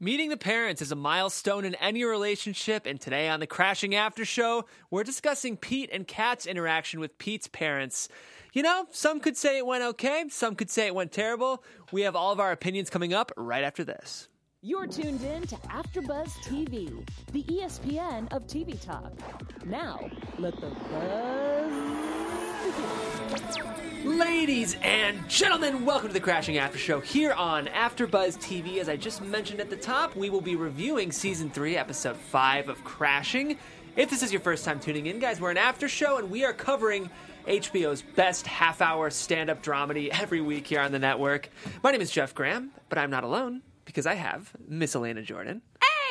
Meeting the parents is a milestone in any relationship, and today on the Crashing After Show, we're discussing Pete and Kat's interaction with Pete's parents. You know, some could say it went okay, some could say it went terrible. We have all of our opinions coming up right after this. You're tuned in to AfterBuzz TV, the ESPN of TV talk. Now, let the buzz. Ladies and gentlemen, welcome to the Crashing After Show here on AfterBuzz TV. As I just mentioned at the top, we will be reviewing season three, episode five of Crashing. If this is your first time tuning in, guys, we're an after show and we are covering HBO's best half-hour stand-up dramedy every week here on the network. My name is Jeff Graham, but I'm not alone because I have Miss Elena Jordan.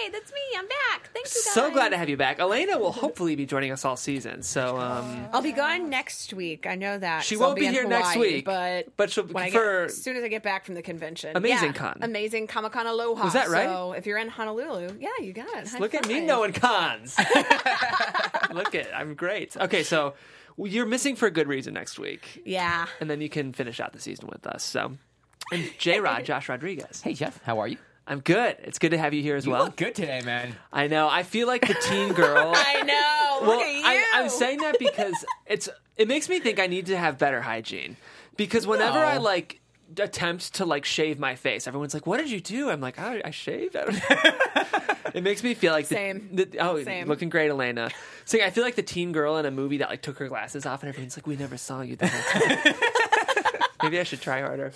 Hey, that's me. I'm back. Thank you guys. So glad to have you back. Elena will hopefully be joining us all season. So um, I'll be gone next week. I know that. She 'cause I'll won't be in here next Hawaii, week, but but she'll- when I for- get, as soon as I get back from the convention. Amazing Yeah, Con. amazing Comic Con Aloha. Was that right? So if you're in Honolulu, yeah, you got it. High Look at me five. knowing cons. Look at I'm great. Okay, so you're missing for a good reason next week, Yeah. and then you can finish out the season with us. So, and J Rod, Josh Rodriguez. Hey Jeff, how are you? I'm good. It's good to have you here as You well. look good today, man. I know. I feel like the teen girl. I know. well, Look at you. I, I'm saying that because it's it makes me think I need to have better hygiene. Because whenever No. I like attempt to like shave my face, everyone's like, "What did you do?" I'm like, "I, I shaved." I don't know. it makes me feel like the, Same. The, oh, Same. looking great, Elena. Saying I feel like the teen girl in a movie that like took her glasses off, and everyone's like, "We never saw you." The whole time. Maybe I should try harder.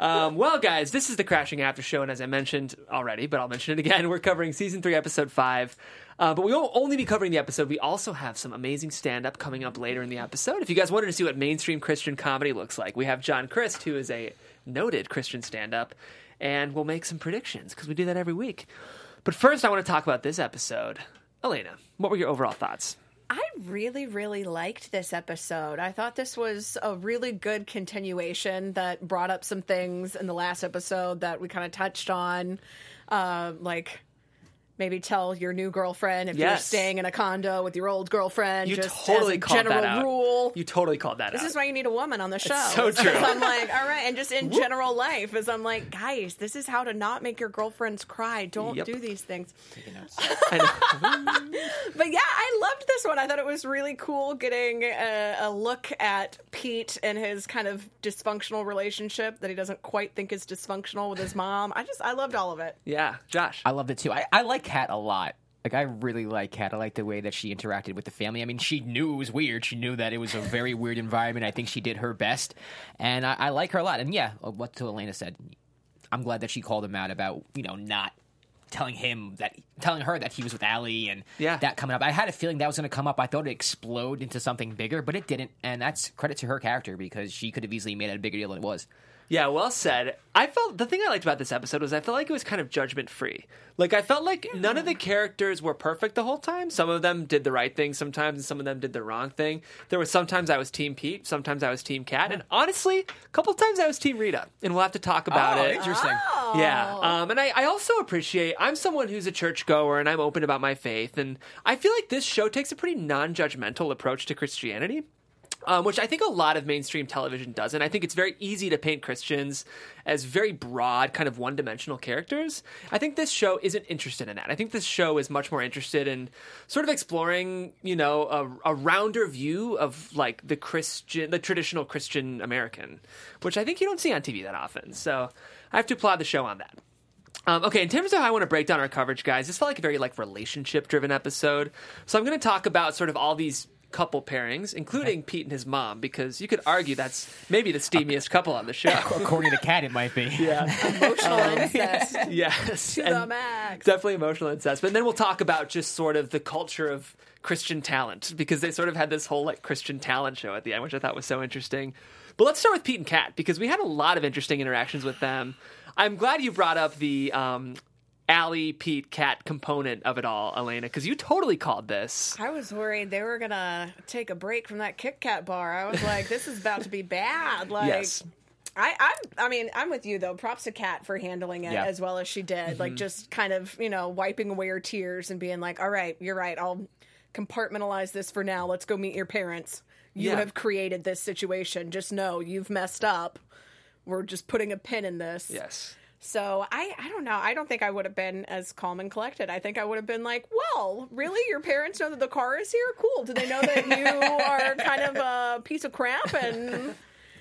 Um, well, guys, this is the Crashing After Show, and as I mentioned already, but I'll mention it again, we're covering season three, episode five. Uh, but we won't only be covering the episode. We also have some amazing stand up coming up later in the episode. If you guys wanted to see what mainstream Christian comedy looks like, we have John Crist, who is a noted Christian stand up, and we'll make some predictions because we do that every week. But first, I want to talk about this episode. Elena, what were your overall thoughts? I really, really liked this episode. I thought this was a really good continuation that brought up some things in the last episode that we kind of touched on. Uh, like maybe tell your new girlfriend if you're staying in a condo with your old girlfriend. You just totally as a called general that out. rule. You totally called that this out. is why you need a woman on the show. so true. I'm like, all right, and just in general life, is I'm like, guys, this is how to not make your girlfriends cry. Don't Yep. do these things. I know. But yeah, I loved this one. I thought it was really cool getting a, a look at Pete and his kind of dysfunctional relationship that he doesn't quite think is dysfunctional with his mom. I just, I loved all of it. yeah, Josh. I loved it too. I, I like Kat a lot. Like I really like Kat. I like the way that she interacted with the family. I mean, she knew it was weird. She knew that it was a very weird environment. I think she did her best, and I, I like her a lot. And yeah, uh, what to Elena said, I'm glad that she called him out about you know not telling him that telling her that he was with Allie and Yeah. that coming up. I had a feeling that was going to come up. I thought it'd explode into something bigger, but it didn't. And that's credit to her character because she could have easily made it a bigger deal than it was. Yeah, well said. I felt the thing I liked about this episode was I felt like it was kind of judgment free. Like I felt like none of the characters were perfect the whole time. Some of them did the right thing sometimes, and some of them did the wrong thing. There was sometimes I was Team Pete, sometimes I was Team Kat, and honestly, a couple times I was Team Rita. And we'll have to talk about Oh, it. interesting. Yeah, um, and I, I also appreciate. I'm someone who's a churchgoer, and I'm open about my faith, and I feel like this show takes a pretty non-judgmental approach to Christianity um, which I think a lot of mainstream television doesn't. I think it's very easy to paint Christians as very broad, kind of one dimensional characters. I think this show isn't interested in that. I think this show is much more interested in sort of exploring, you know, a, a rounder view of like the Christian, the traditional Christian American, which I think you don't see on TV that often. So I have to applaud the show on that. Um, okay, in terms of how I want to break down our coverage, guys, this felt like a very like relationship driven episode. So I'm going to talk about sort of all these couple pairings, including Pete and his mom, because you could argue that's maybe the steamiest couple on the show. According to Kat, it might be. yeah, Emotional incest. yes, To the max. definitely emotional incest. But then we'll talk about just sort of the culture of Christian talent because they sort of had this whole like Christian talent show at the end, which I thought was so interesting. But let's start with Pete and Kat because we had a lot of interesting interactions with them. I'm glad you brought up the um, Allie, Pete, Kat component of it all, Elena, because you totally called this. I was worried they were gonna take a break from that Kit Kat bar. I was like, this is about to be bad. Like, Yes. I, I'm, I mean, I'm with you though. Props to Kat for handling it Yeah. as well as she did. Like, mm-hmm. just kind of, you know, wiping away her tears and being like, "All right, you're right. I'll compartmentalize this for now. Let's go meet your parents. You Yeah. have created this situation. Just know you've messed up. We're just putting a pin in this." Yes. So I, I don't know. I don't think I would have been as calm and collected. I think I would have been like, "Well, really, your parents know that the car is here? Cool. Do they know that you are kind of a piece of crap?" And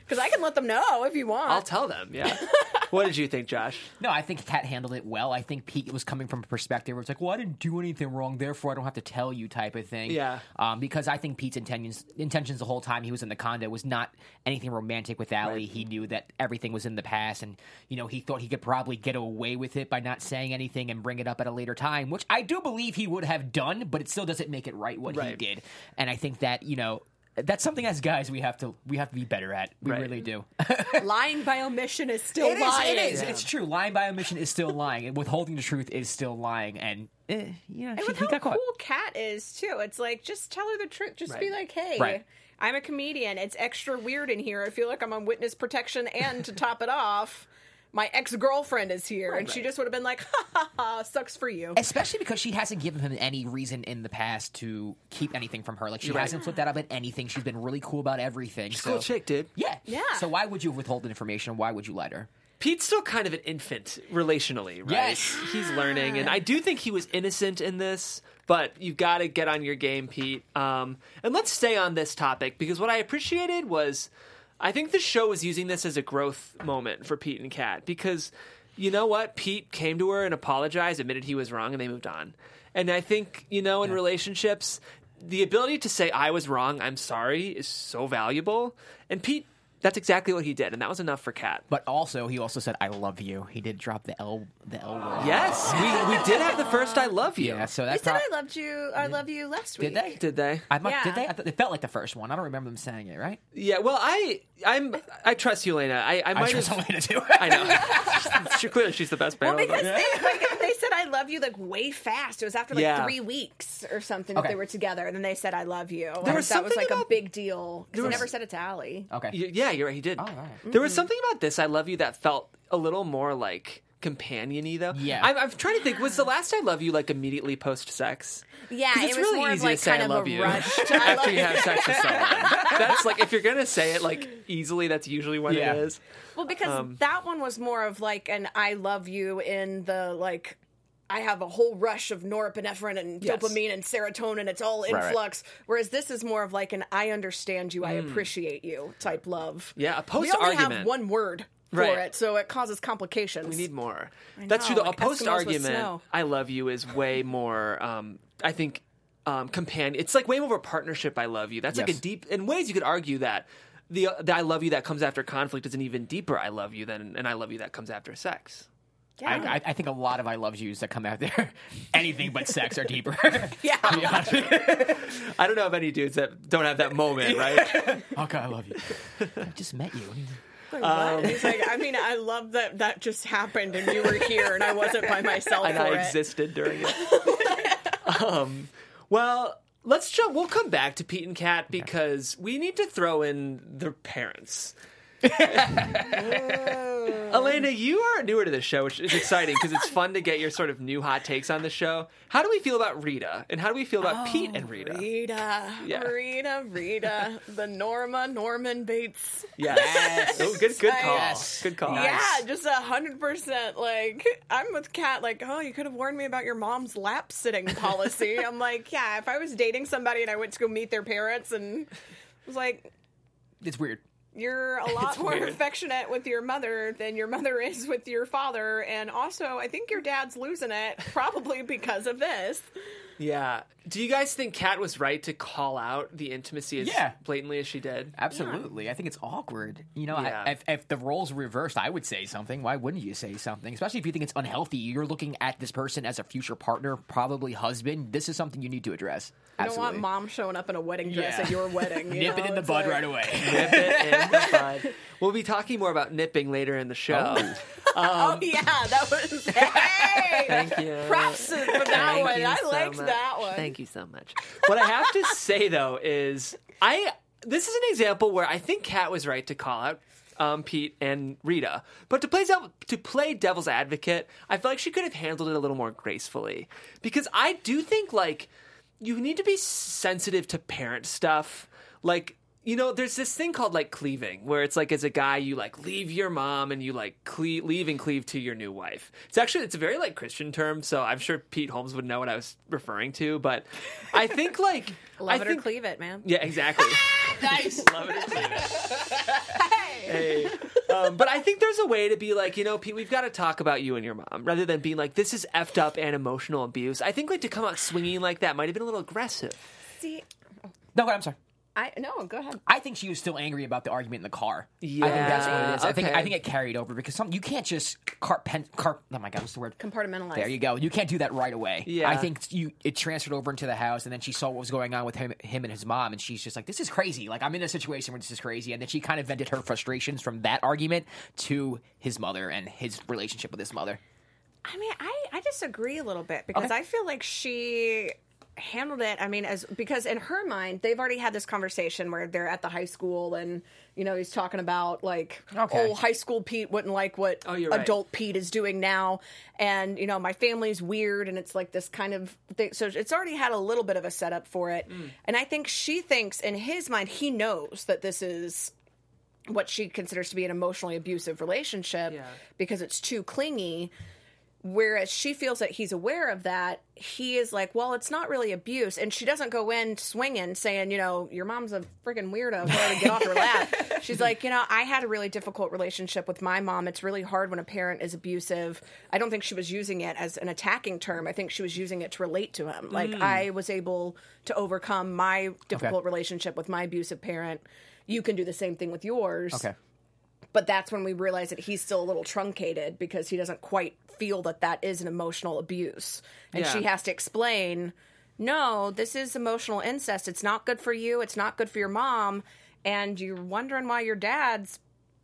because I can let them know if you want. I'll tell them. Yeah. what did you think, Josh? No, I think Kat handled it well. I think Pete was coming from a perspective where it's like, well, I didn't do anything wrong, therefore I don't have to tell you type of thing. Yeah. Um, because I think Pete's intentions intentions the whole time he was in the condo was not anything romantic with Allie. He knew that everything was in the past, and you know he thought he could probably get away with it by not saying anything and bring it up at a later time, which I do believe he would have done, but it still doesn't make it right what he did. And I think that you know. That's something as guys we have to we have to be better at. We Right. really do. lying by omission is still It is. lying. It is. It's true. Lying by omission is still lying, and withholding the truth is still lying. And eh, yeah, And she, with he how got caught. cool Kat is too, it's like just tell her the truth. Just be like, "Hey, Right. I'm a comedian. It's extra weird in here. I feel like I'm on witness protection, and to top it off, my ex girlfriend is here." and she just would have been like, "Ha ha ha, sucks for you." Especially because she hasn't given him any reason in the past to keep anything from her. Like she Right. hasn't flipped that up at anything. She's been really cool about everything. so Cool chick, dude. yeah, Yeah. So why would you withhold information? Why would you lie to her? Pete's still kind of an infant relationally, right? Yes. He's learning, and I do think he was innocent in this, but you've got to get on your game, Pete. Um, and let's stay on this topic because what I appreciated was I think the show was using this as a growth moment for Pete and Kat because you know what? Pete came to her and apologized, admitted he was wrong, and they moved on. And I think, you know, in relationships, the ability to say, I was wrong, I'm sorry, is so valuable. And Pete, that's exactly what he did, and that was enough for Kat. But also, he also said, "I love you." He did drop the L, the L word. Yes, we, we did have the first "I love you." Yeah. So They that's said I loved you. I love you last week. Did they? Did they? I might, Yeah. Did they? I th- it felt like the first one. I don't remember them saying it. Right? Yeah. Well, I I'm I trust you, Elena. I, I I might trust have. Elena too. I know. she, clearly, she's the best Well, parent. because they, like, they said I love you like way fast. It was after like Yeah. three weeks or something that they were together, and then they said I love you. There was that was something like a about- big deal because There he was- never said it to Allie. okay. Y- yeah, you're right. He did. all right. There was something about this "I love you" that felt a little more like companion-y, though. Yeah. I'm, I'm trying to think. Was the last "I love you" like immediately post sex? Yeah, 'Cause it it's was really more easy of like to say kind "I of love a you" rush. I after love you have sex with someone. That's like if you're gonna say it like easily, that's usually when Yeah. it is. Well, because Um, that one was more of like an I love you in the like I have a whole rush of norepinephrine and Yes. dopamine and serotonin. It's all right. influx. Whereas this is more of like an I understand you, I appreciate you type love. Hmm. Yeah, a post argument. we only post-argument. have one word for Right. it, so it causes complications. We need more. That's true. know, Though. like a post Eskimos argument, "I love you" is way more. Um, I think um, companion. It's like way more of a partnership. "I love you." That's like a deep. In ways, you could argue that the the "I love you" that comes after conflict is an even deeper "I love you" than an "I love you" that comes after sex. I, I, I think a lot of I love yous that come out there, anything but sex are deeper. Yeah. I don't know of any dudes that don't have that moment, right? okay, I love you. I just met you. What do you- Like, Um. He's like, I mean, I love that that just happened and you were here and I wasn't by myself and for I it. existed during it. um, well, let's jump. We'll come back to Pete and Kat because we need to throw in their parents. Elena, you are newer to the show, which is exciting because it's fun to get your sort of new hot takes on the show. How do we feel about Rita, and how do we feel about oh, Pete and Rita? Rita, Yeah. Rita, Rita, the Norma Norman Bates. Yes. Oh, good, good call. Yes. Good call. Yeah, just a hundred percent. Like I'm with Kat. Like, oh, you could have warned me about your mom's lap sitting policy. I'm like, yeah. If I was dating somebody and I went to go meet their parents and was like, It's weird. You're a lot It's more weird. affectionate with your mother than your mother is with your father, and also I think your dad's losing it probably because of this. Yeah. Do you guys think Kat was right to call out the intimacy as Yeah. blatantly as she did? Absolutely. I think it's awkward. You know, Yeah. I, if, if the roles were reversed, I would say something. Why wouldn't you say something? Especially if you think it's unhealthy. You're looking at this person as a future partner, probably husband. This is something you need to address. You don't Absolutely. want mom showing up in a wedding dress Yeah. at your wedding. you Nip it in the It's bud like- right away. Nip it in the bud. We'll be talking more about nipping later in the show. Oh, um, oh yeah, that was. Hey, Thank you. props for that Thank one. you I so liked much. that one. Thank you so much. What I have to say though is I this is an example where I think Kat was right to call out um, Pete and Rita, but to play to play devil's advocate, I feel like she could have handled it a little more gracefully because I do think like you need to be sensitive to parent stuff. Like you know, there's this thing called like cleaving, where it's like as a guy you like leave your mom and you like cle- leave and cleave to your new wife. It's actually it's a very like Christian term, so I'm sure Pete Holmes would know what I was referring to. But I think like Love I it think, or cleave it, man. Yeah, exactly. nice. Love it or cleave it. Hey. Um, but I think there's a way to be like, you know, Pete, we've got to talk about you and your mom rather than being like, this is effed up and emotional abuse. I think like to come out swinging like that might have been a little aggressive. See, No, I'm sorry. I no, go ahead. I think she was still angry about the argument in the car. Yeah, I think that's what it is. I think okay. I think it carried over because some you can't just carp pen carp. Oh my god, what's the word? Compartmentalize. There you go. You can't do that right away. Yeah. I think you it transferred over into the house, and then she saw what was going on with him, him and his mom, and she's just like, "This is crazy. Like I'm in a situation where this is crazy." And then she kind of vented her frustrations from that argument to his mother and his relationship with his mother. I mean, I, I disagree a little bit because Okay. I feel like she handled it. I mean, as because in her mind, they've already had this conversation where they're at the high school and you know he's talking about like, Okay. oh, high school Pete wouldn't like what Oh, you're right. adult Pete is doing now, and you know my family's weird, and it's like this kind of thing. So it's already had a little bit of a setup for it, Mm. and I think she thinks in his mind he knows that this is what she considers to be an emotionally abusive relationship Yeah. because it's too clingy. Whereas she feels that he's aware of that, he is like, well, it's not really abuse. And she doesn't go in swinging saying, you know, your mom's a freaking weirdo. Tell her to get off her lap. She's like, you know, I had a really difficult relationship with my mom. It's really hard when a parent is abusive. I don't think she was using it as an attacking term. I think she was using it to relate to him. Like, mm. I was able to overcome my difficult relationship with my abusive parent. You can do the same thing with yours Okay. But that's when we realize that he's still a little truncated because he doesn't quite feel that that is an emotional abuse. And Yeah. she has to explain no this is emotional incest. It's not good for you. It's not good for your mom. And you're wondering why your dad's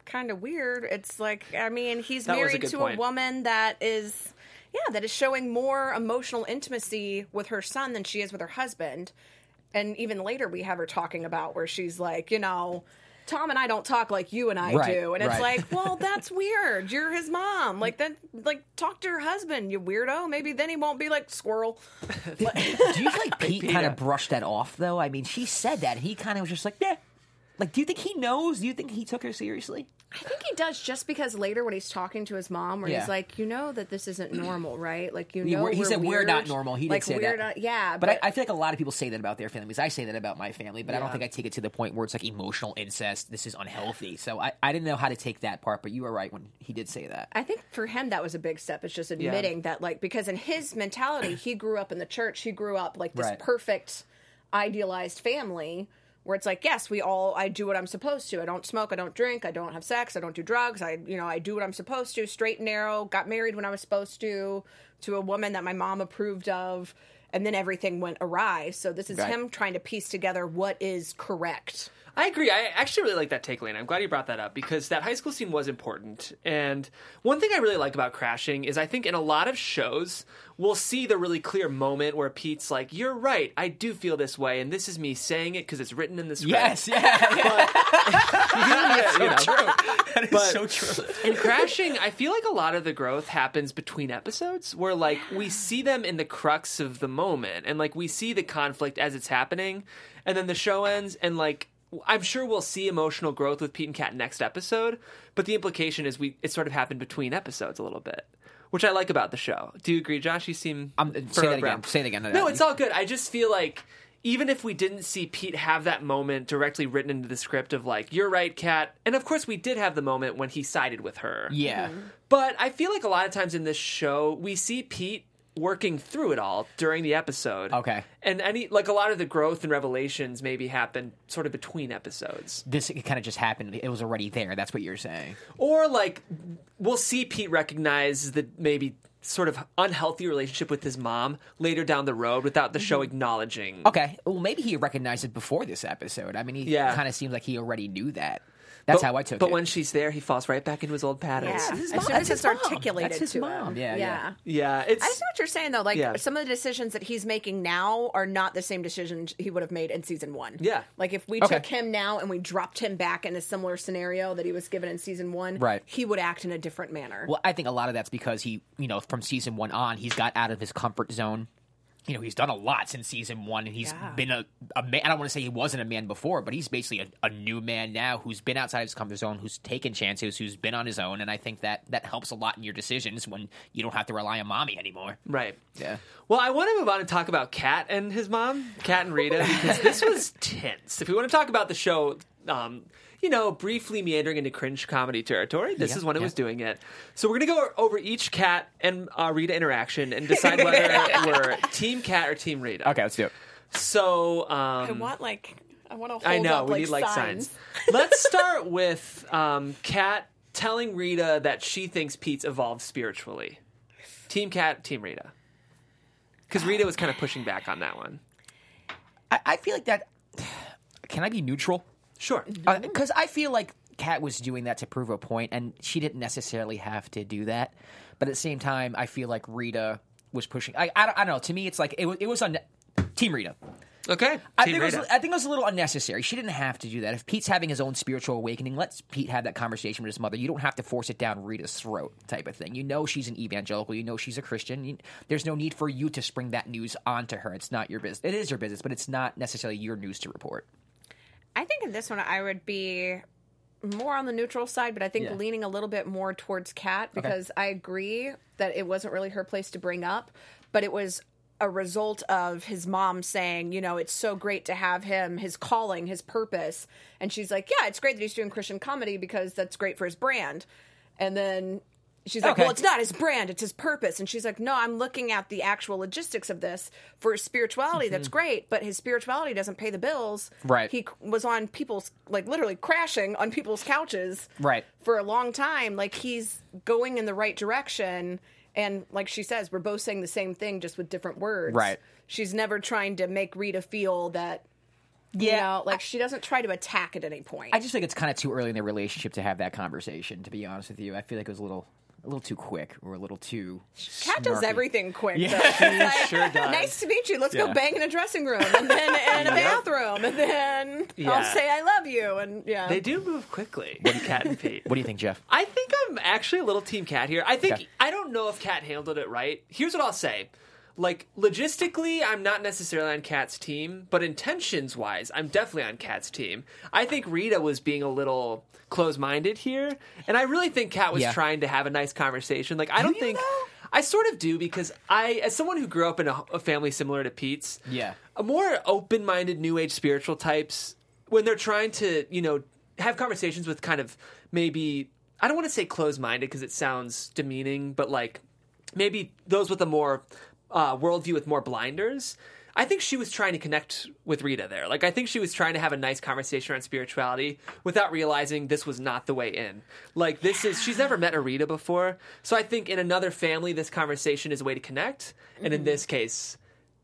kind of weird. It's like i mean he's That was a married to point. a woman that is yeah that is showing more emotional intimacy with her son than she is with her husband. And even later we have her talking about where she's like you know tom and i don't talk like you and i Right, do and it's right. like well that's weird you're his mom like then like talk to your husband you weirdo maybe then he won't be like squirrel Do you think like Pete kind of brushed that off though? I mean, she said that, and he kind of was just like, "Yeah." Like, do you think he knows? Do you think he took her seriously? I think he does just because later when he's talking to his mom where Yeah. he's like you know that this isn't normal right like you know he we're said we're not normal. He did like say we're that. not- uh, yeah But, I, I feel like a lot of people say that about their families. I say that about my family, but I don't think I take it to the point where it's like emotional incest. This is unhealthy. So I, I didn't know how to take that part, but you were right when he did say that. I think for him that was a big step. It's just admitting that, like, because in his mentality, he grew up in the church. He grew up like this Right. perfect, idealized family where it's like, yes, we all, I do what I'm supposed to. I don't smoke. I don't drink. I don't have sex. I don't do drugs. I, you know, I do what I'm supposed to. Straight and narrow. Got married when I was supposed to to a woman that my mom approved of, and then everything went awry. So this is Right. him trying to piece together what is correct. I agree. I actually really like that take, Lane. I'm glad you brought that up because that high school scene was important. And one thing I really like about Crashing is I think in a lot of shows, we'll see the really clear moment where Pete's like, You're right. I do feel this way. And this is me saying it because it's written in the script. Yes, yeah, Yeah, you know. that is But- so true. in crashing i feel like a lot of the growth happens between episodes where like we see them in the crux of the moment and like we see the conflict as it's happening and then the show ends and like i'm sure we'll see emotional growth with pete and kat next episode but the implication is we it sort of happened between episodes a little bit which i like about the show do you agree josh you seem Um, say furrowed that again. Say it again. no it's all good i just feel like even if we didn't see Pete have that moment directly written into the script of like, you're right, Kat, and of course we did have the moment when he sided with her. Yeah. Mm-hmm. But I feel like a lot of times in this show, we see Pete working through it all during the episode. Okay. And any like a lot of the growth and revelations maybe happen sort of between episodes. This kind of just happened. It was already there. That's what you're saying. Or like we'll see Pete recognize that maybe sort of unhealthy relationship with his mom later down the road without the show mm-hmm. acknowledging Okay. Well, maybe he recognized it before this episode. I mean, he Yeah. kind of seems like he already knew that. That's But- how I took But it. But when she's there, he falls right back into his old patterns. Yeah. his As mom- soon as his it's mom. articulated That's his to mom. him. Yeah, yeah. Yeah, it's I see what you're saying though. Like Yeah. some of the decisions that he's making now are not the same decisions he would have made in season one. Yeah. Like if we Okay. took him now and we dropped him back in a similar scenario that he was given in season one, Right. he would act in a different manner. Well, I think a lot of that's because he, you know, from season one on, he's got out of his comfort zone you know, he's done a lot since season one, and he's Yeah. been a, a man. I don't want to say he wasn't a man before, but he's basically a, a new man now who's been outside his comfort zone, who's taken chances, who's been on his own, and I think that that helps a lot in your decisions when you don't have to rely on mommy anymore. Right. Yeah. Well, I want to move on and talk about Kat and his mom, Kat and Rita, because this was tense. If we want to talk about the show, um, you know, briefly meandering into cringe comedy territory, this Yeah, is when it was doing it. So we're going to go over each Kat and uh, Rita interaction and decide whether we're Team Kat or Team Rita. Okay, let's do it. So I um, want like I want to hold I know up we like, need like signs. signs. Let's start with um, Kat telling Rita that she thinks Pete's evolved spiritually. Team Kat, Team Rita. Because Rita was kind of pushing back on that one. I, I feel like that. Can I be neutral? Sure. Because uh, I feel like Kat was doing that to prove a point, and she didn't necessarily have to do that. But at the same time, I feel like Rita was pushing. I, I, don't, I don't know. To me, it's like it was. It was on Team Rita. Okay. I Team think, it was, I think it was a little unnecessary. She didn't have to do that. If Pete's having his own spiritual awakening, let Pete have that conversation with his mother. You don't have to force it down Rita's throat, type of thing. You know she's an evangelical. You know she's a Christian. You, there's no need for you to spring that news onto her. It's not your business. It is your business, but it's not necessarily your news to report. I think in this one I would be more on the neutral side, but I think Yeah. leaning a little bit more towards Kat because I agree that it wasn't really her place to bring up, but it was a result of his mom saying, you know, it's so great to have him, his calling, his purpose. And she's like, yeah, it's great that he's doing Christian comedy because that's great for his brand. And then she's like, Okay. well, it's not his brand, it's his purpose. And she's like, no, I'm looking at the actual logistics of this for his spirituality. That's mm-hmm. great, but his spirituality doesn't pay the bills. Right. He was on people's like literally crashing on people's couches Right. for a long time like he's going in the right direction and like she says we're both saying the same thing just with different words Right. she's never trying to make rita feel that you Yeah, know like she doesn't try to attack at any point I just think it's kind of too early in their relationship to have that conversation. To be honest with you, I feel like it was a little, a little too quick or a little too. Kat does everything quick. Yeah. though. She's like, sure does. Nice to meet you. Let's go bang in a dressing room, and then in a bathroom, and then Yeah. I'll say I love you. And yeah, They do move quickly, Kat and Pete. What do you think, Jeff? I think I'm actually a little Team Kat here. I think Okay. I don't know if Kat handled it right. Here's what I'll say. Like logistically, I'm not necessarily on Kat's team, but intentions wise, I'm definitely on Kat's team. I think Rita was being a little close-minded here, and I really think Kat was Yeah. trying to have a nice conversation. Like I don't you, think? I sort of do because I, as someone who grew up in a, a family similar to Pete's, Yeah. a more open-minded new age spiritual types when they're trying to you know have conversations with kind of maybe i don't want to say closed-minded because it sounds demeaning but like maybe those with a more uh, worldview with more blinders i think she was trying to connect with rita there. Like i think she was trying to have a nice conversation around spirituality without realizing this was not the way in. Like this is she's never met a rita before. So i think in another family this conversation is a way to connect. And in this case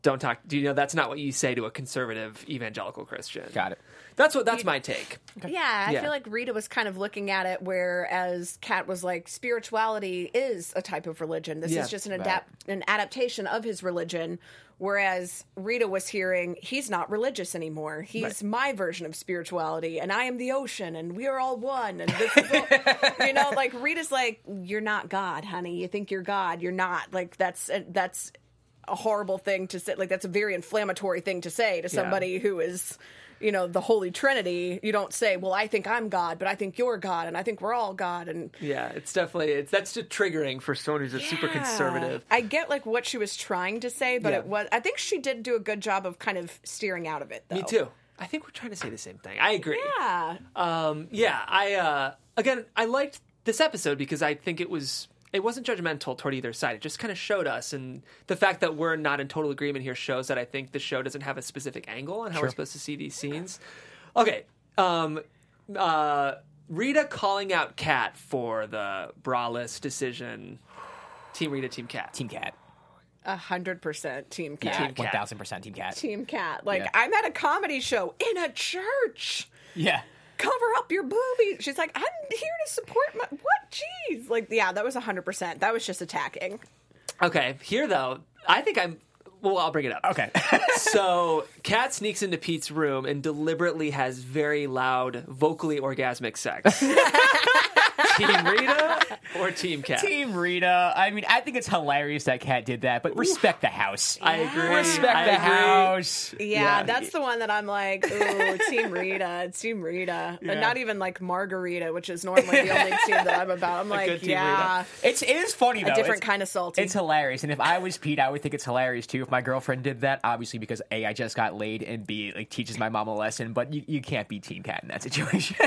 don't talk. Do you know that's not what you say to a conservative evangelical Christian? Got it. That's what. That's my take. Yeah, I Yeah. feel like Rita was kind of looking at it, whereas Kat was like, spirituality is a type of religion. This Yeah, is just an adapt an adaptation of his religion. Whereas Rita was hearing, he's not religious anymore. He's Right. my version of spirituality, and I am the ocean, and we are all one. And this is all, you know, like Rita's like, you're not God, honey. You think you're God, you're not. Like that's uh, that's a horrible thing to say. Like that's a very inflammatory thing to say to somebody who is, you know, the Holy Trinity. You don't say, "Well, I think I'm God, but I think you're God, and I think we're all God." And Yeah, it's definitely it's that's just triggering for someone who's a super conservative. I get like what she was trying to say, but Yeah. it was. I think she did do a good job of kind of steering out of it. Though. Me too. I think we're trying to say the same thing. I agree. Yeah. Um, yeah. I uh, again, I liked this episode because I think it was it wasn't judgmental toward either side. It just kind of showed us, and the fact that we're not in total agreement here shows that I think the show doesn't have a specific angle on how we're supposed to see these scenes. Okay. Um, uh, Rita calling out Kat for the braless decision. Team Rita, Team Kat. Team Kat. A hundred percent Team Kat. Team Team, One thousand percent Team Kat. Team Kat. Like Yeah. I'm at a comedy show in a church. Yeah. cover up your boobies. She's like, I'm here to support my. What? Jeez. Like, yeah, that was 100%. That was just attacking. Okay, here though, I think I'm. Well, I'll bring it up. Okay. So, Kat sneaks into Pete's room and deliberately has very loud, vocally orgasmic sex. Team Rita or Team Kat? Team Rita. I mean, I think it's hilarious that Kat did that, but respect the house. I agree. respect I the agree. house. Yeah, that's the one that I'm like, ooh, Team Rita, Team Rita, Yeah. and not even like Margarita, which is normally the only team that I'm about. I'm good like, Team yeah, It's it is funny though. a different It's- kind of salty. It's hilarious, and if I was Pete, I would think it's hilarious too. If my girlfriend did that, obviously because a I just got laid, and b like teaches my mom a lesson. But you, you can't be Team Kat in that situation.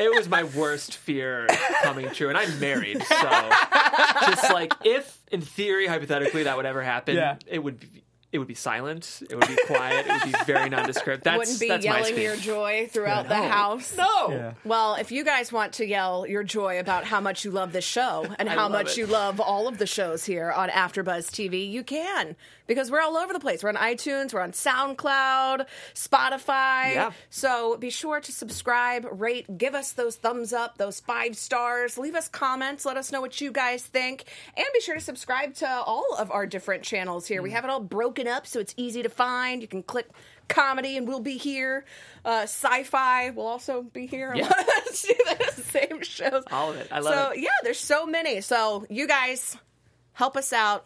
It was my worst fear coming true, and I'm married, so just like if, in theory, hypothetically, that would ever happen, Yeah. it would be. It would be silent. It would be quiet. It would be very nondescript. That's Wouldn't be that's my yelling your joy throughout the No. house. No. Well, if you guys want to yell your joy about how much you love this show and how much it. you love all of the shows here on AfterBuzz TV, you can because we're all over the place. We're on iTunes, we're on SoundCloud, Spotify. Yeah. So be sure to subscribe, rate, give us those thumbs up, those five stars, leave us comments, let us know what you guys think, and be sure to subscribe to all of our different channels here. Mm. We have it all broken up so it's easy to find. You can click comedy and we'll be here. Uh, sci-fi will also be here. Yeah. Do the same shows. All of it. I love so, it. So yeah, there's so many. So you guys help us out.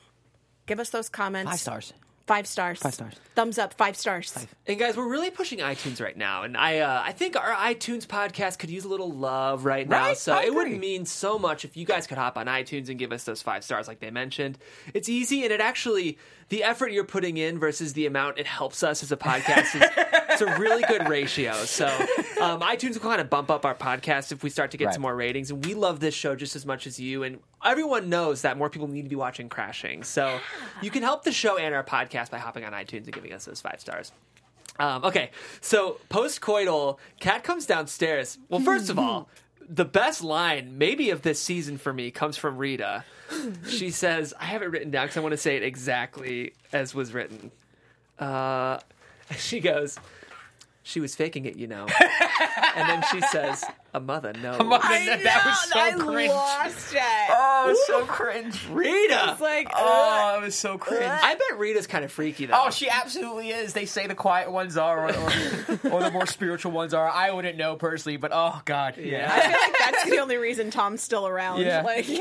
Give us those comments. Five stars. Five stars. Five stars. Thumbs up. Five stars. And guys, we're really pushing iTunes right now, and I uh, I think our iTunes podcast could use a little love right now. Right? So I it would agree. mean so much if you guys could hop on iTunes and give us those five stars, like they mentioned. It's easy, and it actually the effort you're putting in versus the amount it helps us as a podcast is it's a really good ratio. So um, iTunes will kind of bump up our podcast if we start to get Right. some more ratings, and we love this show just as much as you. And everyone knows that more people need to be watching Crashing, so you can help the show and our podcast by hopping on iTunes and giving us those five stars. Um, okay, so post coital, Kat comes downstairs. Well, first of all, the best line maybe of this season for me comes from Rita. She says, "I have it written down because I want to say it exactly as was written." Uh, she goes, "She was faking it, you know," and then she says, "A mother knows." That, that was so I cringe. lost it. Oh, it was so cringe. Rita. It's like, Oh, it was so cringe. I bet Rita's kind of freaky though. Oh, she absolutely is. They say the quiet ones are, or, or, or the more spiritual ones are. I wouldn't know personally, but oh god, yeah. I feel like that's the only reason Tom's still around. Yeah. Like, it's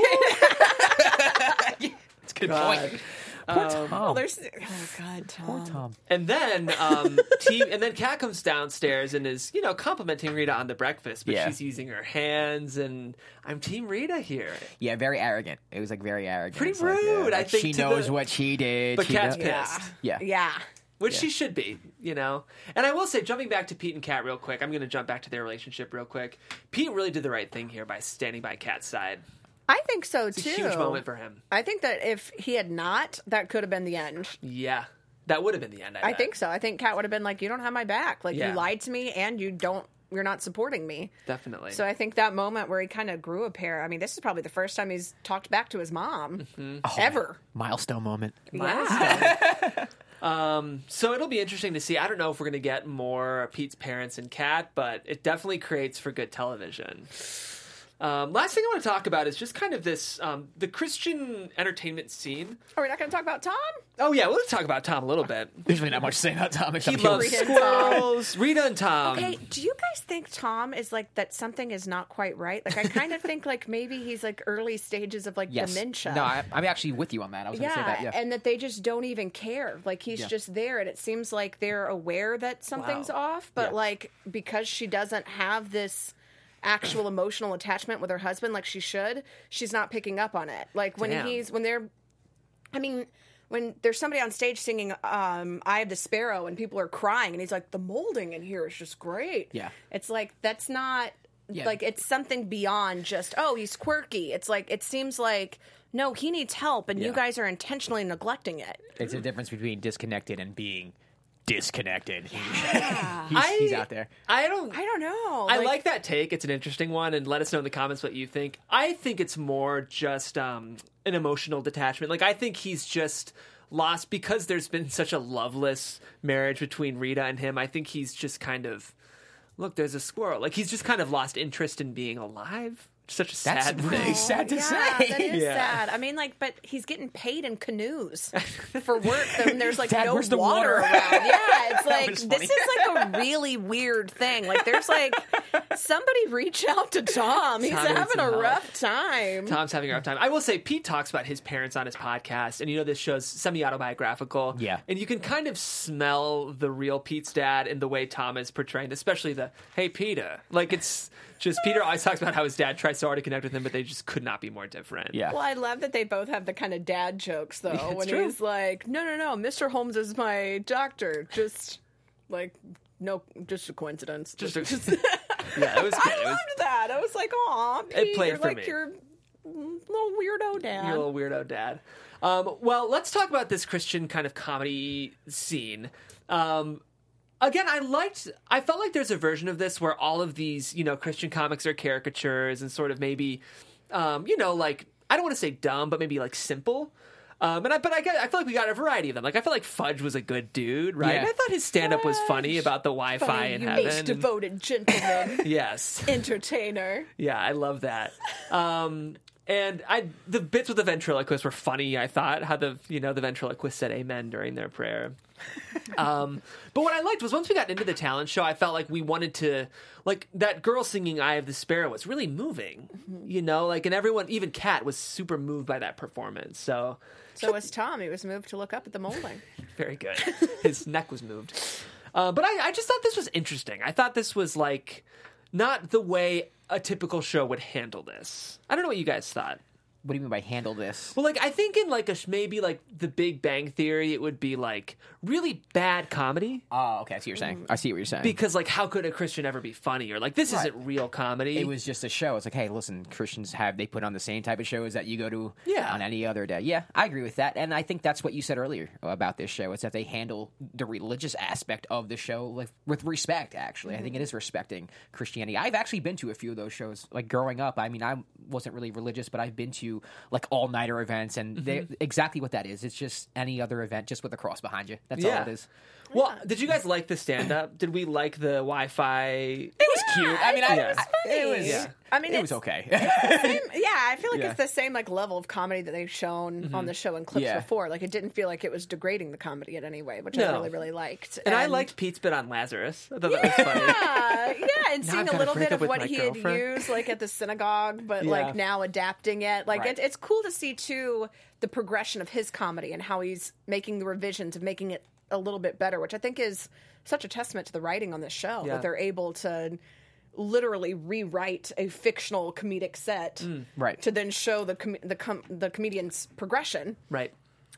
a good God. point. Um, Tom. well, there's oh god, Tom. Tom. And then, um, T- and then Kat comes downstairs and is, you know, complimenting Rita on the breakfast, but Yeah. she's using her hands, and I'm Team Rita here. Yeah, very arrogant. It was like very arrogant. Pretty It's like, rude, yeah, I like, think, she to knows the- what she did. But she Kat's knows- pissed. Yeah. Yeah. Yeah. Which Yeah. she should be, you know. And I will say, jumping back to Pete and Kat real quick, I'm going to jump back to their relationship real quick. Pete really did the right thing here by standing by Kat's side. I think so It's too. a huge moment for him. I think that if he had not, that could have been the end. Yeah, that would have been the end. I, I think so. I think Kat would have been like, "You don't have my back. Like Yeah. you lied to me, and you don't. You're not supporting me." definitely. So I think that moment where he kind of grew a pair. I mean, this is probably the first time he's talked back to his mom Mm-hmm. ever. Milestone moment. Yeah. Um, so it'll be interesting to see. I don't know if we're going to get more Pete's parents and Kat, but it definitely creates for good television. Um, last thing I want to talk about is just kind of this um, the Christian entertainment scene. Are we not going to talk about Tom? Oh yeah, we'll talk about Tom a little bit. There's really not much to say about Tom He except loves Rita and Tom. squirrels. Rita and Tom. Okay, do you guys think Tom is like that? Something is not quite right. Like I kind of think like maybe he's like early stages of like yes. dementia. No, I, I'm actually with you on that. I was going to yeah, say that. Yeah. and that they just don't even care. Like he's Yeah. just there, and it seems like they're aware that something's Wow. off, but Yeah. like because she doesn't have this actual emotional attachment with her husband like she should, she's not picking up on it. Like when Damn. he's when they're, I mean. When there's somebody on stage singing um, "Eye of the Sparrow" and people are crying, and he's like, "The molding in here is just great." Yeah. it's like that's not Yeah. like it's something beyond just oh he's quirky. It's like it seems like no he needs help, and you guys are intentionally neglecting it. it's a difference between disconnected and being disconnected. he's, I- he's out there. I don't. I don't know. I like that take. It's an interesting one, and let us know in the comments what you think. I think it's more just um, an emotional detachment. Like I think he's just lost because there's been such a loveless marriage between Rita and him. I think he's just kind of look. There's a squirrel. Like he's just kind of lost interest in being alive. Such a That's sad really thing. sad to yeah, say. that is Yeah. sad. I mean, like, but he's getting paid in canoes for work, and there's like Dad, no where's the water, water? around. Yeah, it's like was this funny. is like a really weird thing. Like, there's like somebody reach out to Tom. He's Tom having a help. rough time. Tom's having a rough time. I will say Pete talks about his parents on his podcast, and you know this show's semi-autobiographical. Yeah. and you can kind of smell the real Pete's dad in the way Tom is portraying, especially the "Hey Peter," like it's just Peter always talks about how his dad tries so hard to connect with him, but they just could not be more different. Yeah. Well, I love that they both have the kind of dad jokes though. it's when true. he's like, "No, no, no, Mr. Holmes is my doctor." Just like no, just a coincidence. Just, Just, a, yeah, it was. Good. I It was loved that. I was like, "Aw, Pete, It played you're for like me. your little weirdo dad." Your little weirdo dad. Um, well, let's talk about this Christian kind of comedy scene. Um, again, I liked. I felt like there's a version of this where all of these, you know, Christian comics are caricatures and sort of maybe, um, you know, like I don't want to say dumb, but maybe like simple. Um, and I, but I I feel like we got a variety of them. Like I feel like Fudge was a good dude, right? Yeah. And I thought his stand up was funny about the Wi-Fi Funny, in you heaven. most devoted gentleman, yes, entertainer. yeah, I love that. Um, and I the bits with the ventriloquist were funny. I thought how the you know the ventriloquist said amen during their prayer. Um, but what I liked was once we got into the talent show, I felt like we wanted to like that girl singing "Eye of the Sparrow" was really moving. You know, like and everyone, even Kat, was super moved by that performance. So So was Tom. He was moved to look up at the molding. very good. His neck was moved. Uh, but I, I just thought this was interesting. I thought this was like not the way a typical show would handle this. I don't know what you guys thought. What do you mean by handle this? Well, like I think in like a sh- maybe like The Big Bang Theory, it would be like really bad comedy Oh, okay. I see what you're saying. I see what you're saying. because like how could a Christian ever be funny or like this isn't real comedy. it was just a show. It's like, hey, listen, Christians have they put on the same type of shows that you go to Yeah. on any other day. Yeah, I agree with that, and I think that's what you said earlier about this show. It's that they handle the religious aspect of the show like with respect. Actually, I think it is respecting Christianity. I've actually been to a few of those shows. Like growing up, I mean, I wasn't really religious, but I've been to like all nighter events, and they mm-hmm. exactly what that is. It's just any other event, just with a cross behind you. That's yeah. all it is. Well, did you guys like the stand up? did we like the Wi-Fi? It was cute. I mean, I, Yeah. it was. Yeah. I mean, it was okay. same, yeah, I feel like Yeah. it's the same like level of comedy that they've shown mm-hmm. on the show in clips Yeah. before. Like it didn't feel like it was degrading the comedy in any way, which No. I really really liked. And I liked Pete's bit on Lazarus. I thought that was funny. Yeah, yeah, and Now seeing a little bit of what my he had used, like at the synagogue, but Yeah. like now adapting it. Like Right. it, it's cool to see too the progression of his comedy and how he's making the revisions of making it a little bit better, which I think is such a testament to the writing on this show Yeah. that they're able to literally rewrite a fictional comedic set Mm, right. to then show the com- the com- the comedian's progression. right.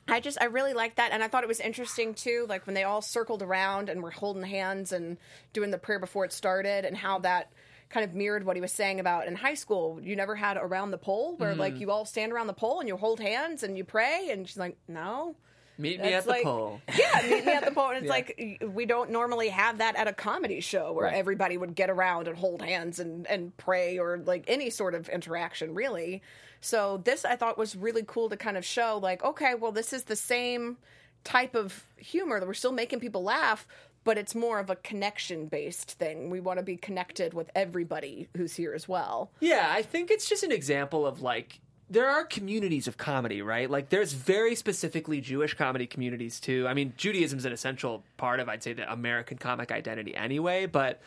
I just I really liked that, and I thought it was interesting too, like when they all circled around and were holding hands and doing the prayer before it started, and how that kind of mirrored what he was saying about in high school. You never had around the pole where Mm-hmm. like you all stand around the pole and you hold hands and you pray, and she's like, no. Meet me at the like- pole. Yeah, meet me at the pole. And it's Yeah. like we don't normally have that at a comedy show where Right. everybody would get around and hold hands and, and pray or like any sort of interaction, really. So this I thought was really cool to kind of show like, okay, well, this is the same type of humor that we're still making people laugh, but it's more of a connection based thing. We want to be connected with everybody who's here as well. Yeah, I think it's just an example of like there are communities of comedy, right? Like there's very specifically Jewish comedy communities too. I mean, Judaism's an essential part of I'd say the American comic identity anyway, but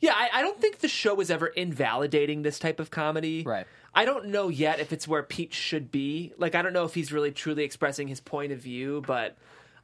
yeah, I, I don't think the show was ever invalidating this type of comedy. Right. I don't know yet if it's where Pete should be. Like I don't know if he's really truly expressing his point of view, but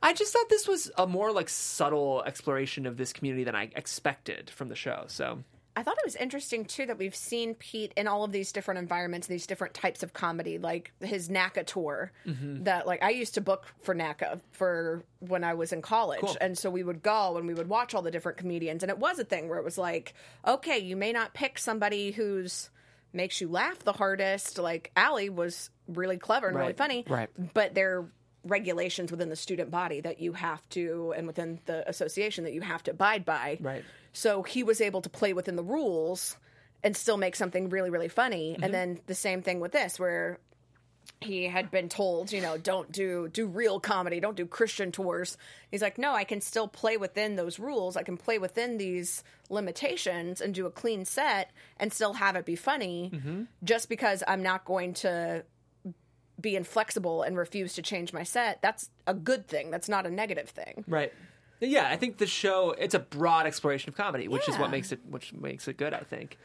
I just thought this was a more like subtle exploration of this community than I expected from the show. So I thought it was interesting too that we've seen Pete in all of these different environments, these different types of comedy, like his NACA tour. Mm-hmm. That like I used to book for NACA for when I was in college, Cool. and so we would go and we would watch all the different comedians, and it was a thing where it was like, okay, you may not pick somebody who's makes you laugh the hardest. Like Allie was really clever and really funny, Right. But there are regulations within the student body that you have to, and within the association that you have to abide by, Right. so he was able to play within the rules and still make something really, really funny. Mm-hmm. And then the same thing with this, where he had been told, you know, don't do do real comedy, don't do Christian tours. He's like, no, I can still play within those rules. I can play within these limitations and do a clean set and still have it be funny. Just because I'm not going to be inflexible and refuse to change my set, that's a good thing. That's not a negative thing. Right. Yeah, I think the show it's a broad exploration of comedy, which is what makes it which makes it good. I think.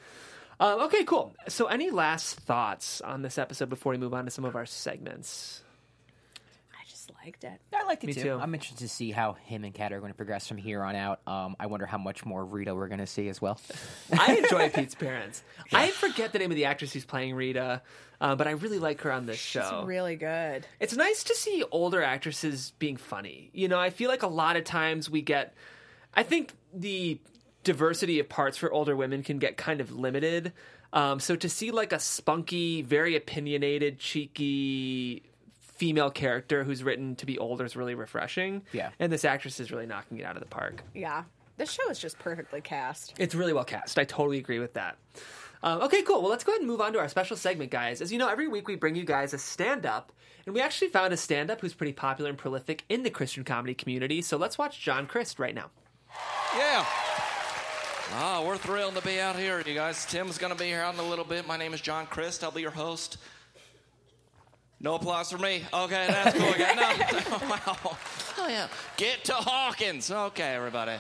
Um, okay, cool. So, any last thoughts on this episode before we move on to some of our segments? I just liked it. I liked it Me too. too. I'm interested to see how him and Kat are going to progress from here on out. Um, I wonder how much more Rita we're going to see as well. I enjoy Pete's parents. I forget the name of the actress who's playing Rita, uh, but I really like her on this show. It's really good. it's nice to see older actresses being funny. You know, I feel like a lot of times we get, I think the diversity of parts for older women can get kind of limited. Um, so to see like a spunky, very opinionated, cheeky female character who's written to be older is really refreshing. Yeah. And this actress is really knocking it out of the park. Yeah. This show is just perfectly cast. It's really well cast. I totally agree with that. Um, okay, cool. Well, let's go ahead and move on to our special segment, guys. As you know, every week we bring you guys a stand up, and we actually found a stand up who's pretty popular and prolific in the Christian comedy community. So let's watch John Crist right now. Yeah. Ah, we're thrilled to be out here, you guys. Tim's going to be here out in a little bit. My name is John Crist. I'll be your host. No applause for me. Okay, that's cool. again. No. wow. Oh, yeah. Get to Hawkins. Okay, everybody.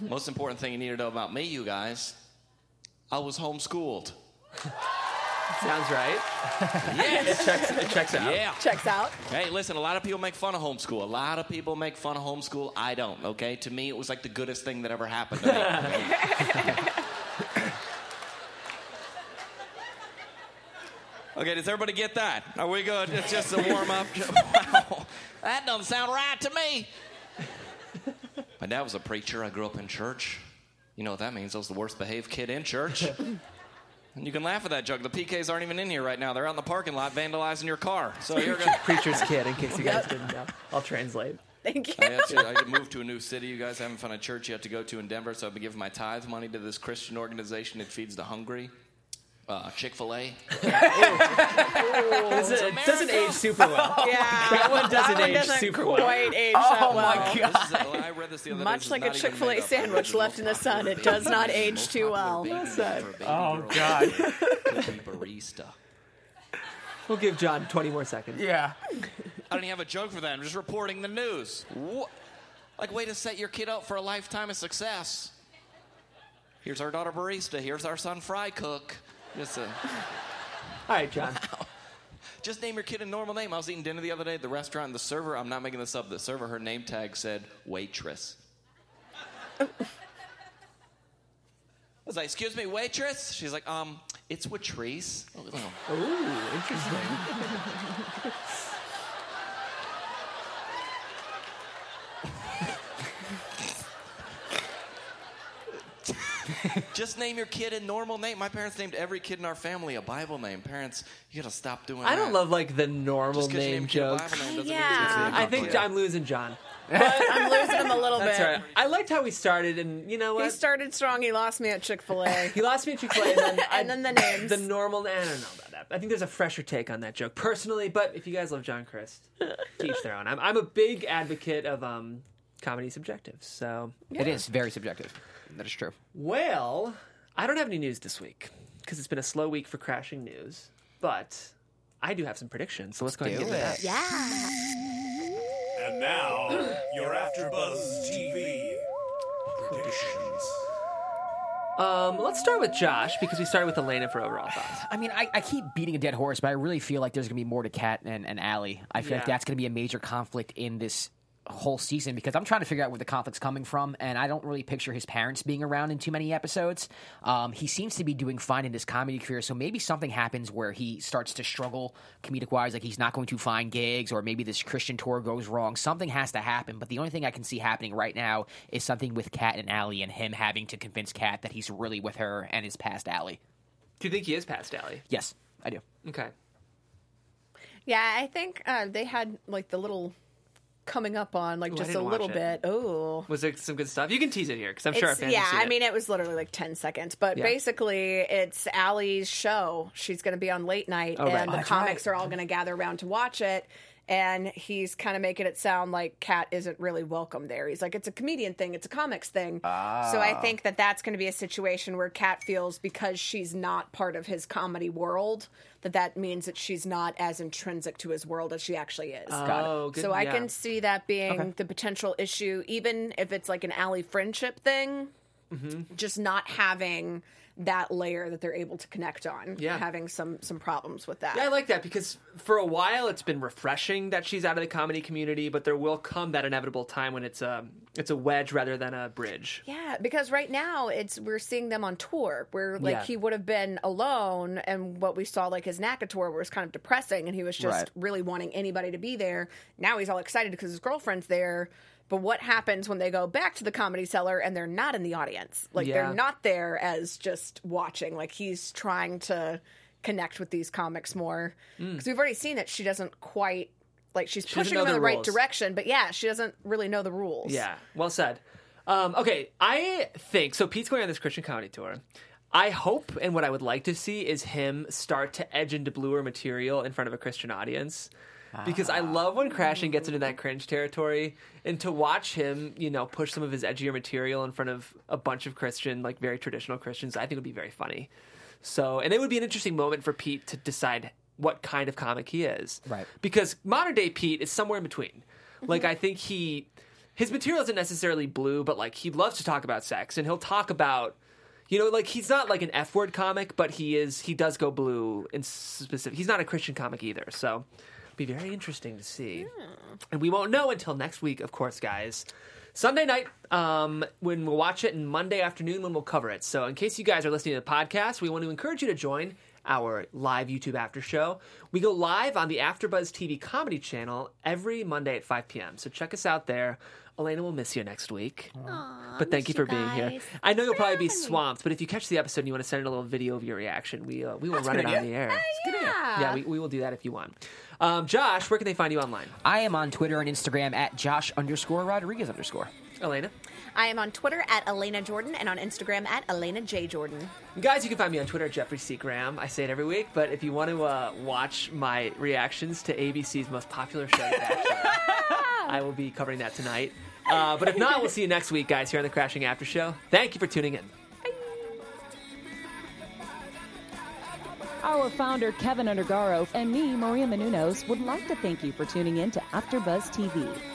Most important thing you need to know about me, you guys. I was homeschooled. Sounds right. Yes. Checks, it checks out. yeah. Checks out. Hey, listen, a lot of people make fun of homeschool. A lot of people make fun of homeschool. I don't, okay? To me, it was like the goodest thing that ever happened to me. okay, does everybody get that? Are we good? It's just a warm up. wow. That doesn't sound right to me. My dad was a preacher. I grew up in church. You know what that means? I was the worst behaved kid in church. And you can laugh at that joke. The PKs aren't even in here right now. They're out in the parking lot vandalizing your car. So you're going to. Preacher's kid, in case you guys didn't know. I'll translate. Thank you. I, had to, I moved to a new city. You guys haven't found a church yet to go to in Denver, so I've been giving my tithe money to this Christian organization that feeds the hungry. Uh, Chick fil A. It doesn't, it age super well. Yeah. That one doesn't age doesn't super well. quite age that well. I read this the other. Much This like a Chick fil A sandwich left in the sun, it does not age too well. Oh, God. Barista. We'll give John 20 more seconds. Yeah. I don't even have a joke for that. I'm just reporting the news. Wha- Like, way to set your kid up for a lifetime of success. Here's our daughter barista. Here's our son fry cook. Just a. All right, John. Just name your kid a normal name. I was eating dinner the other day at the restaurant, and the server, I'm not making this up, the server, her name tag said waitress. I was like, excuse me, waitress? She's like, um, it's Watrice. Oh, Ooh, interesting. Just name your kid a normal name. My parents named every kid in our family a Bible name. Parents, you gotta stop doing I that. don't love like the normal Just 'cause you name name a kid a jokes. Name doesn't mean Yeah. gonna be I think popular. I'm losing John. But I'm losing him a little That's bit. right. I liked how we started, and you know what? He started strong. He lost me at Chick Fil A. He lost me at Chick-fil-A, and then, I- then the names. The normal. Name I don't know about that. I think there's a fresher take on that joke, personally. But if you guys love John Crist, to each their own. I'm, I'm a big advocate of um, comedy subjective. So, It is very subjective. That is true. well, I don't have any news this week because it's been a slow week for crashing news. But I do have some predictions. So let's go ahead and get into it. Yeah. And now, you're after AfterBuzz TV predictions. Um, let's start with Josh because we started with Elena for overall thoughts. I mean, I, I keep beating a dead horse, but I really feel like there's going to be more to Kat and, and Allie. I feel like that's going to be a major conflict in this whole season because I'm trying to figure out where the conflict's coming from, and I don't really picture his parents being around in too many episodes. Um, he seems to be doing fine in his comedy career, so maybe something happens where he starts to struggle comedic wise, like he's not going to find gigs, or maybe this Christian tour goes wrong. Something has to happen, but the only thing I can see happening right now is something with Kat and Allie and him having to convince Kat that he's really with her and is past Allie. Do you think he is past Allie? Yes, I do. Okay. Yeah, I think uh, they had like the little coming up on like Ooh, just a little bit. Oh, Was there some good stuff? You can tease it here because I'm sure our It's- fans yeah, I mean, it was literally like 10 seconds, but Yeah. basically, it's Allie's show. She's going to be on late night, Oh, right. and the oh, That's comics right. are all going to gather around to watch it. And he's kind of making it sound like Kat isn't really welcome there. He's like, it's a comedian thing, it's a comics thing. So I think that that's going to be a situation where Kat feels because she's not part of his comedy world, that that means that she's not as intrinsic to his world as she actually is. Oh, good. So I yeah. can see that being the potential issue, even if it's like an Allie friendship thing, Mm-hmm. just not having that layer that they're able to connect on. Yeah. having some some problems with that. Yeah, I like that because for a while it's been refreshing that she's out of the comedy community, but there will come that inevitable time when it's a it's a wedge rather than a bridge. Yeah, because right now it's we're seeing them on tour where like Yeah. he would have been alone and what we saw like his NACA tour was kind of depressing and he was just Right. really wanting anybody to be there. Now he's all excited because his girlfriend's there. But what happens when they go back to the comedy cellar and they're not in the audience? Like Yeah. they're not there as just watching. Like he's trying to connect with these comics more because we've already seen that she doesn't quite like she's Mm. doesn't pushing them in the the right direction. But yeah, she doesn't really know the rules. Yeah, well said. Um, okay, I think so. Pete's going on this Christian comedy tour. I hope and what I would like to see is him start to edge into bluer material in front of a Christian audience. Because I love when Crashing gets into that cringe territory, and to watch him, you know, push some of his edgier material in front of a bunch of Christian, like very traditional Christians, I think would be very funny. So, and it would be an interesting moment for Pete to decide what kind of comic he is. Right. Because modern day Pete is somewhere in between. Mm-hmm. Like, I think he, his material isn't necessarily blue, but like, he loves to talk about sex and he'll talk about, you know, like, he's not like an F word comic, but he is, he does go blue in specific. He's not a Christian comic either. So, be very interesting to see. And we won't know until next week, of course, guys. Sunday night, um, when we'll watch it, and Monday afternoon when we'll cover it. So, in case you guys are listening to the podcast, we want to encourage you to join our live YouTube after show. We go live on the AfterBuzz TV comedy channel every Monday at 5 p.m. So check us out there. Elena will miss you next week. but thank you for being here. I know you'll probably be swamped, but if you catch the episode and you want to send in a little video of your reaction, we uh, we will run it on the air. Yeah. Yeah, we, we will do that if you want. Um, Josh, where can they find you online? I am on Twitter and Instagram at Josh underscore Rodriguez underscore. Elena? I am on Twitter at Elena Jordan and on Instagram at Elena J Jordan. Guys, you can find me on Twitter at Jeffrey C. Graham. I say it every week, but if you want to uh, watch my reactions to ABC's most popular show, Bachelor, I will be covering that tonight. Uh, but if not, we'll see you next week, guys, here on the Crashing After Show. Thank you for tuning in. Our founder, Kevin Undergaro, and me, Maria Menounos, would like to thank you for tuning in to AfterBuzz TV.